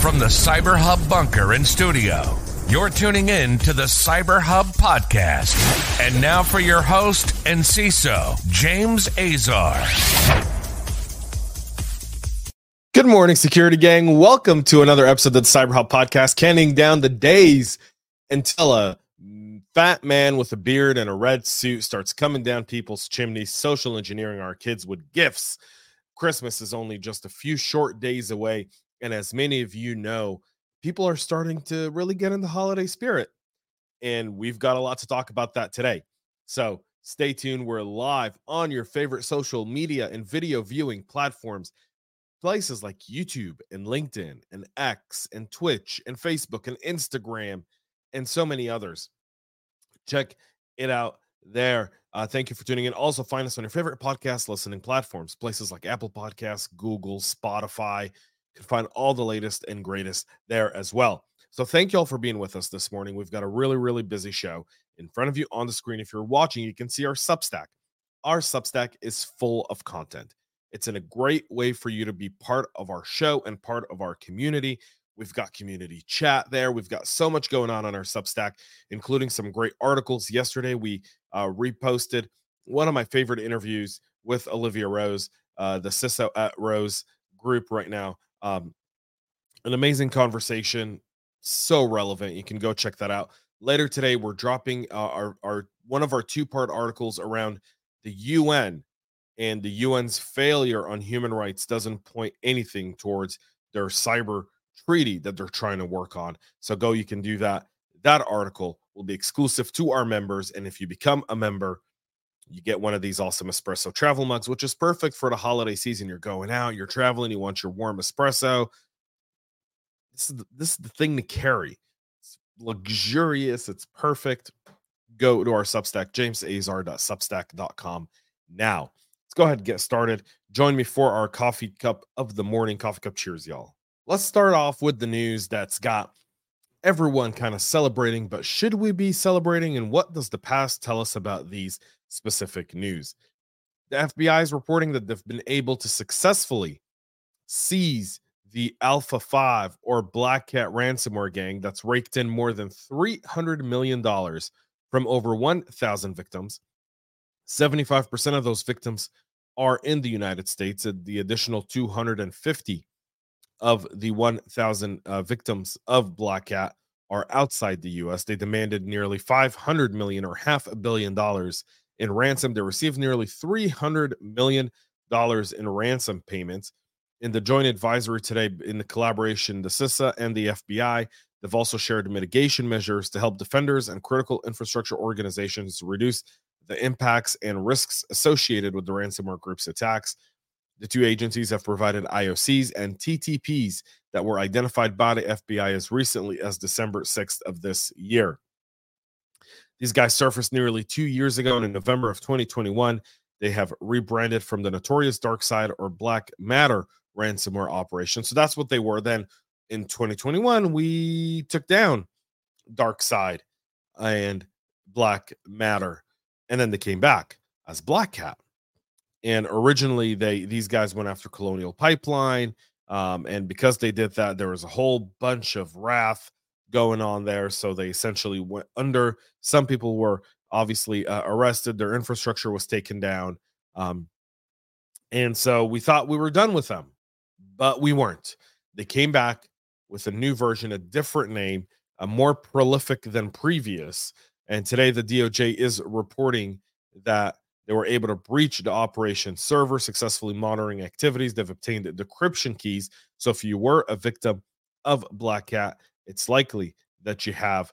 From the Cyber Hub bunker and studio, you're tuning in to the Cyber Hub podcast. And now for your host and CISO, James Azar. Good morning, security gang. Welcome to another episode of the Cyber Hub podcast, counting down the days until a fat man with a beard and a red suit starts coming down people's chimneys, social engineering our kids with gifts. Christmas is only just a few short days away. And as many of you know, people are starting to really get in the holiday spirit. And we've got a lot to talk about that today. So stay tuned. We're live on your favorite social media and video viewing platforms, places like YouTube and LinkedIn and X and Twitch and Facebook and Instagram and so many others. Check it out there. Uh, thank you for tuning in. Also, find us on your favorite podcast listening platforms, places like Apple Podcasts, Google, Spotify. Can find all the latest and greatest there as well. So, thank you all for being with us this morning. We've got a really, really busy show in front of you on the screen. If you're watching, you can see our Substack. Our Substack is full of content. It's in a great way for you to be part of our show and part of our community. We've got community chat there. We've got so much going on on our Substack, including some great articles. Yesterday, we uh, reposted one of my favorite interviews with Olivia Rose, uh, the CISO at Rose group right now. Um, an amazing conversation, so relevant. You can go check that out. Later today, we're dropping uh, our, our one of our two part articles around the UN and the UN's failure on human rights doesn't point anything towards their cyber treaty that they're trying to work on. So go, you can do that. That article will be exclusive to our members. And if you become a member, you get one of these awesome espresso travel mugs, which is perfect for the holiday season. You're going out, you're traveling, you want your warm espresso. This is the, this is the thing to carry. It's luxurious, it's perfect. Go to our Substack, jamesazar.substack.com now. Let's go ahead and get started. Join me for our coffee cup of the morning. Coffee cup cheers, y'all. Let's start off with the news that's got everyone kind of celebrating, but should we be celebrating? And what does the past tell us about these specific news? The FBI is reporting that they've been able to successfully seize the Alpha 5 or Black Cat ransomware gang that's raked in more than $300 million from over 1,000 victims. 75% of those victims are in the United States, and the additional 250 of the 1,000 uh, victims of Black Cat are outside the U.S. They demanded nearly 500 million or half a billion dollars in ransom. They received nearly 300 million dollars in ransom payments. In the joint advisory today, in the collaboration, the CISA and the FBI, they've also shared mitigation measures to help defenders and critical infrastructure organizations reduce the impacts and risks associated with the ransomware group's attacks. The two agencies have provided IOCs and TTPs that were identified by the FBI as recently as December 6th of this year. These guys surfaced nearly two years ago, and in November of 2021, they have rebranded from the notorious Dark Side or Black Matter ransomware operation. So that's what they were. Then in 2021, we took down Dark Side and Black Matter, and then they came back as Black Cat and originally they these guys went after colonial pipeline um, and because they did that there was a whole bunch of wrath going on there so they essentially went under some people were obviously uh, arrested their infrastructure was taken down um, and so we thought we were done with them but we weren't they came back with a new version a different name a more prolific than previous and today the doj is reporting that they were able to breach the operation server, successfully monitoring activities. They've obtained decryption keys. So if you were a victim of Black Cat, it's likely that you have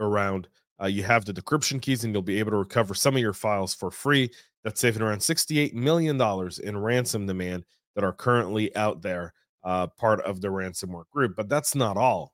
around uh, you have the decryption keys and you'll be able to recover some of your files for free. That's saving around $68 million in ransom demand that are currently out there, uh, part of the ransomware group. But that's not all.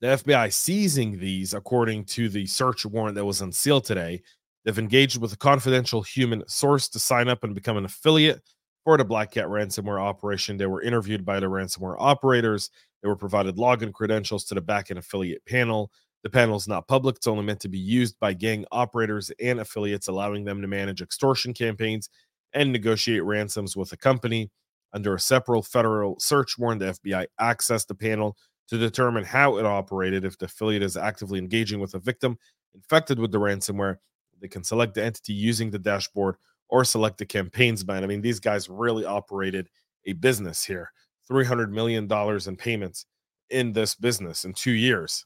The FBI seizing these, according to the search warrant that was unsealed today, They've engaged with a confidential human source to sign up and become an affiliate for the Black Cat ransomware operation. They were interviewed by the ransomware operators. They were provided login credentials to the backend affiliate panel. The panel is not public, it's only meant to be used by gang operators and affiliates, allowing them to manage extortion campaigns and negotiate ransoms with the company. Under a separate federal search warrant, the FBI accessed the panel to determine how it operated. If the affiliate is actively engaging with a victim infected with the ransomware, they can select the entity using the dashboard or select the campaigns ban. I mean, these guys really operated a business here. $300 million in payments in this business in two years.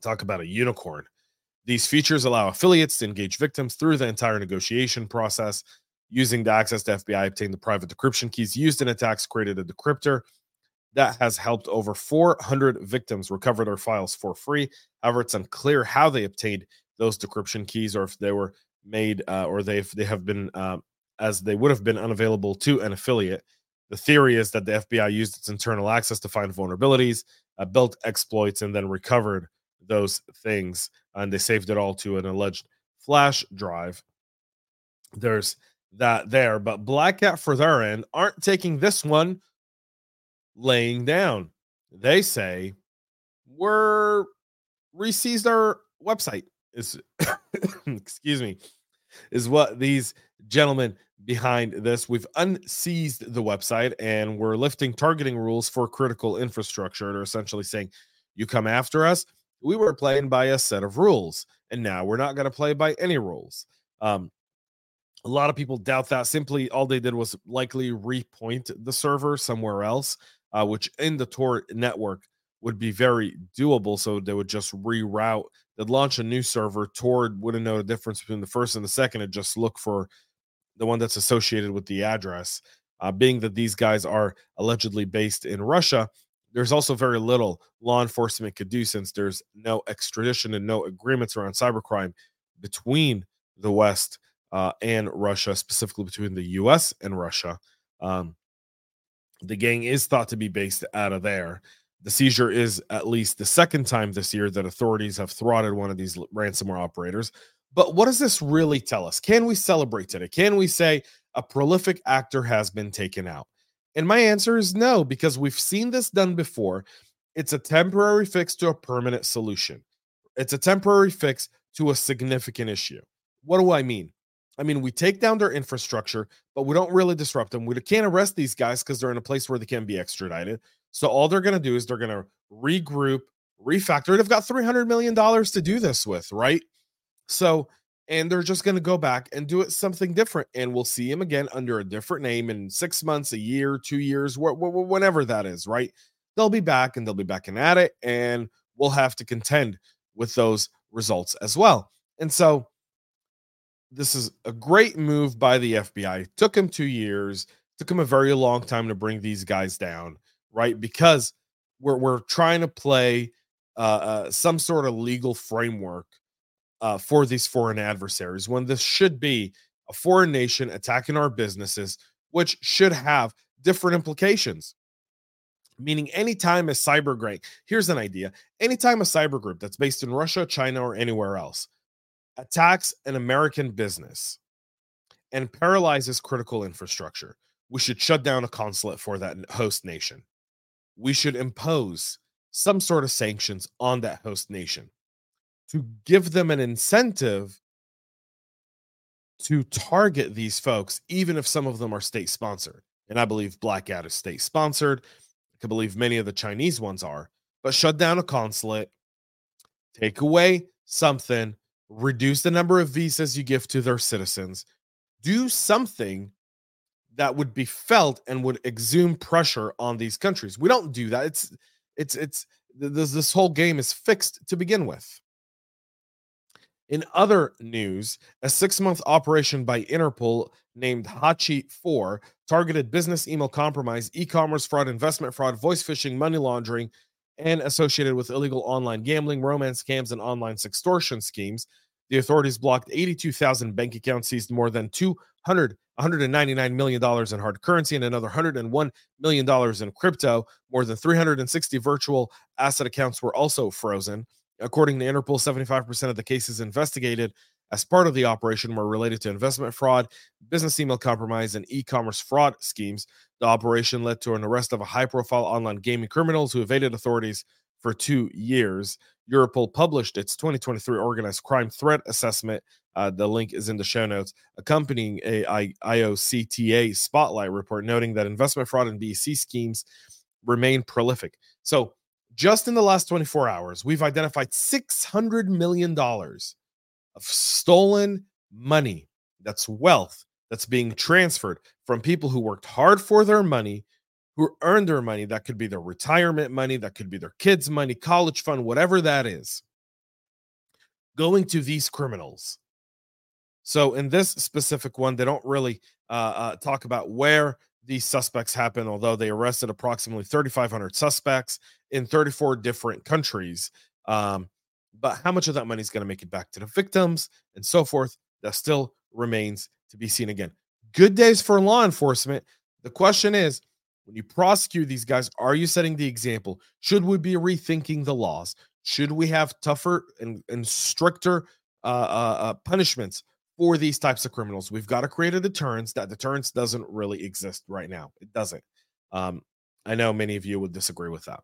Talk about a unicorn. These features allow affiliates to engage victims through the entire negotiation process. Using the access to FBI, obtained the private decryption keys used in attacks, created a decryptor that has helped over 400 victims recover their files for free. However, it's unclear how they obtained those decryption keys or if they were made uh, or they they have been uh, as they would have been unavailable to an affiliate. The theory is that the FBI used its internal access to find vulnerabilities, uh, built exploits, and then recovered those things. And they saved it all to an alleged flash drive. There's that there, but Black Cat for their end aren't taking this one laying down. They say we're we seized our website. Is excuse me, is what these gentlemen behind this. We've unseized the website and we're lifting targeting rules for critical infrastructure. They're essentially saying, you come after us. We were playing by a set of rules, and now we're not going to play by any rules. Um, a lot of people doubt that. Simply, all they did was likely repoint the server somewhere else, uh, which in the Tor network would be very doable. So they would just reroute. They'd launch a new server. Tor wouldn't know the difference between the first and the second, and just look for the one that's associated with the address. Uh, being that these guys are allegedly based in Russia, there's also very little law enforcement could do since there's no extradition and no agreements around cybercrime between the West uh, and Russia, specifically between the U.S. and Russia. Um, the gang is thought to be based out of there. The seizure is at least the second time this year that authorities have throttled one of these ransomware operators. But what does this really tell us? Can we celebrate today? Can we say a prolific actor has been taken out? And my answer is no, because we've seen this done before. It's a temporary fix to a permanent solution, it's a temporary fix to a significant issue. What do I mean? I mean, we take down their infrastructure, but we don't really disrupt them. We can't arrest these guys because they're in a place where they can be extradited. So all they're going to do is they're going to regroup, refactor. They've got $300 million to do this with, right? So, and they're just going to go back and do it something different. And we'll see him again under a different name in six months, a year, two years, wh- wh- that is, right? They'll be back and they'll be back and at it. And we'll have to contend with those results as well. And so, this is a great move by the FBI. It took him two years, took him a very long time to bring these guys down, right? Because we're we're trying to play uh, uh, some sort of legal framework uh, for these foreign adversaries when this should be a foreign nation attacking our businesses, which should have different implications. Meaning, anytime a cyber group, here's an idea anytime a cyber group that's based in Russia, China, or anywhere else attacks an American business and paralyzes critical infrastructure, we should shut down a consulate for that host nation. We should impose some sort of sanctions on that host nation to give them an incentive to target these folks, even if some of them are state sponsored. And I believe Black Cat is state sponsored. I can believe many of the Chinese ones are, but shut down a consulate, take away something, reduce the number of visas you give to their citizens, do something that would be felt and would exude pressure on these countries. We don't do that. It's it's it's this this whole game is fixed to begin with. In other news, a six month operation by Interpol named HAECHI 4 targeted business email compromise, e commerce fraud, investment fraud, voice phishing, money laundering, and associated with illegal online gambling, romance scams, and online sextortion schemes. The authorities blocked 82,000 bank accounts, seized more than 200, 199 million dollars in hard currency, and another 101 million dollars in crypto. More than 360 virtual asset accounts were also frozen. According to Interpol, 75% of the cases investigated as part of the operation were related to investment fraud, business email compromise, and e commerce fraud schemes. The operation led to an arrest of a high profile online gaming criminals who evaded authorities for two years. Europol published its 2023 organized crime threat assessment. Uh, the link is in the show notes, accompanying a I- IOCTA spotlight report, noting that investment fraud and BEC schemes remain prolific. So, just in the last 24 hours, we've identified $600 million of stolen money. That's wealth that's being transferred from people who worked hard for their money, who earned their money. That could be their retirement money, that could be their kids' money, college fund, whatever that is, going to these criminals. So, in this specific one, they don't really uh, uh, talk about where these suspects happen, although they arrested approximately 3,500 suspects in 34 different countries. Um, but how much of that money is going to make it back to the victims and so forth? That still remains to be seen again. Good days for law enforcement. The question is when you prosecute these guys, are you setting the example? Should we be rethinking the laws? Should we have tougher and, and stricter uh, uh, uh, punishments for these types of criminals? We've got to create a deterrence. That deterrence doesn't really exist right now. It doesn't. Um, I know many of you would disagree with that.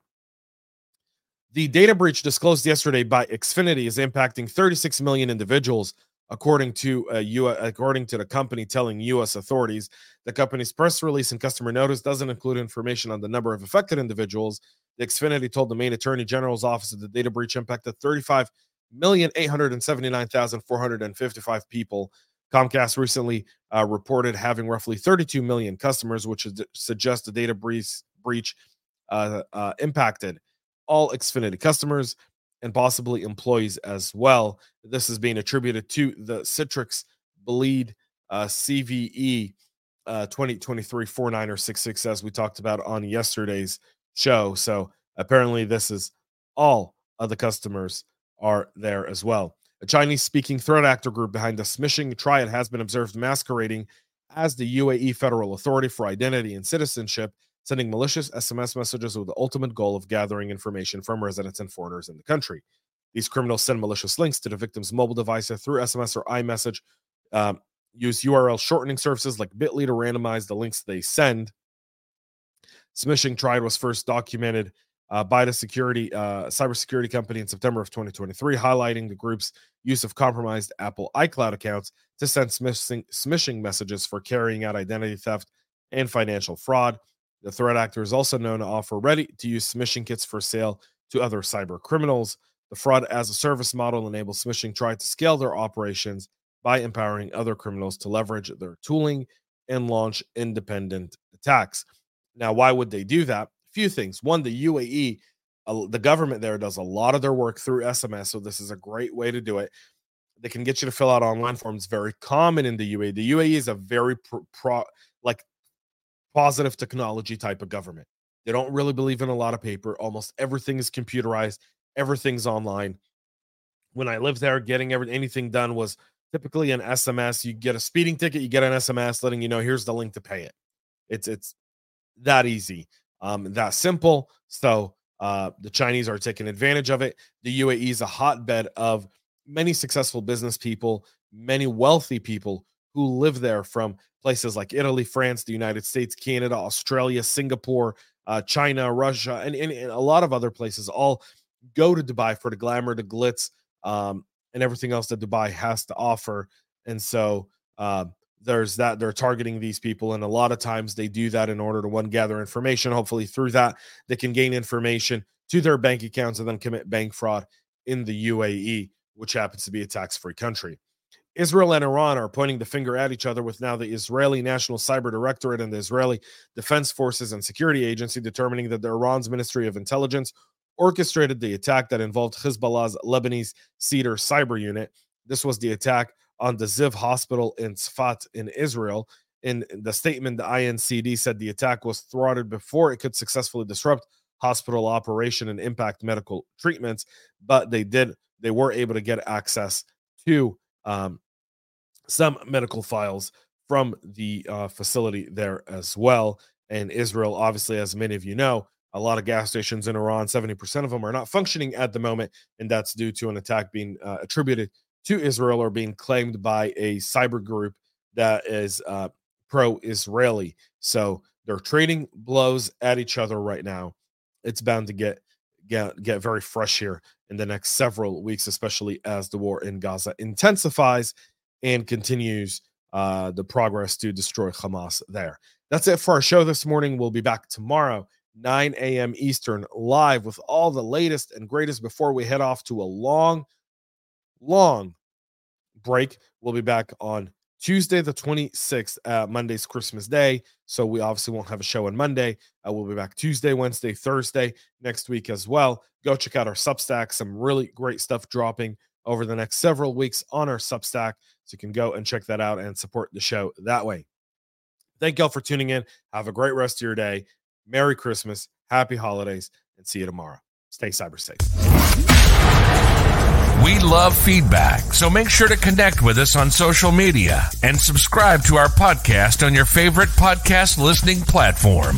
The data breach disclosed yesterday by Xfinity is impacting 36 million individuals, according to U- according to the company telling U.S. authorities. The company's press release and customer notice doesn't include information on the number of affected individuals. The Xfinity told the Maine Attorney General's office that the data breach impacted 35 million eight hundred and seventy nine thousand four hundred and fifty five people. Comcast recently uh, reported having roughly 32 million customers, which suggests the data breach breach uh, uh, impacted all Xfinity customers and possibly employees as well. This is being attributed to the Citrix bleed uh, CVE uh, 2023 4966, as we talked about on yesterday's show. So apparently, this is all of the customers are there as well. A Chinese speaking threat actor group behind the smishing triad has been observed masquerading as the UAE Federal Authority for Identity and Citizenship sending malicious SMS messages with the ultimate goal of gathering information from residents and foreigners in the country. These criminals send malicious links to the victim's mobile device through SMS or iMessage, um, use URL shortening services like Bitly to randomize the links they send. Smishing Triad was first documented uh, by the security uh, cybersecurity company in September of 2023, highlighting the group's use of compromised Apple iCloud accounts to send smishing, smishing messages for carrying out identity theft and financial fraud. The threat actor is also known to offer ready to use smishing kits for sale to other cyber criminals. The fraud as a service model enables Smishing Triad to scale their operations by empowering other criminals to leverage their tooling and launch independent attacks. Now, why would they do that? A few things. One, the UAE, uh, the government there does a lot of their work through SMS, so this is a great way to do it. They can get you to fill out online forms. Very common in the UAE. The UAE is a very pro, pro positive technology type of government. They don't really believe in a lot of paper. Almost everything is computerized, everything's online. When I lived there, getting every, anything done was typically an SMS. You get a speeding ticket, you get an SMS letting you know here's the link to pay it. It's it's that easy, um, that simple. So uh, the Chinese are taking advantage of it. The UAE is a hotbed of many successful business people, many wealthy people who live there from places like Italy, France, the United States, Canada, Australia, Singapore, uh, China, Russia, and, and, and, a lot of other places all go to Dubai for the glamour, the glitz, um, and everything else that Dubai has to offer. And so uh, there's that they're targeting these people. And a lot of times they do that in order to one, gather information. Hopefully, through that, they can gain information to their bank accounts and then commit bank fraud in the UAE, which happens to be a tax free country. Israel and Iran are pointing the finger at each other, with now the Israeli National Cyber Directorate and the Israeli Defense Forces and Security Agency determining that the Iran's Ministry of Intelligence orchestrated the attack that involved Hezbollah's Lebanese Cedar cyber unit. This was the attack on the Ziv hospital in Sfat in Israel. In the statement, the INCD said the attack was thwarted before it could successfully disrupt hospital operation and impact medical treatments, but they did they were able to get access to um, some medical files from the uh, facility there as well. And Israel, obviously, as many of you know, a lot of gas stations in Iran, 70% of them are not functioning at the moment. And that's due to an attack being uh, attributed to Israel or being claimed by a cyber group that is uh, pro Israeli. So they're trading blows at each other right now. It's bound to get get get very fresh here in the next several weeks, especially as the war in Gaza intensifies and continues uh, the progress to destroy Hamas there. That's it for our show this morning. We'll be back tomorrow, 9 a.m. Eastern, live with all the latest and greatest before we head off to a long, long break. We'll be back on Tuesday, the 26th, uh, Monday's Christmas Day. So we obviously won't have a show on Monday. Uh, we'll be back Tuesday, Wednesday, Thursday next week as well. Go check out our Substack. Some really great stuff dropping over the next several weeks on our Substack. So you can go and check that out and support the show that way. Thank y'all for tuning in. Have a great rest of your day. Merry Christmas, Happy Holidays, and see you tomorrow. Stay cyber safe. We love feedback, so make sure to connect with us on social media and subscribe to our podcast on your favorite podcast listening platform.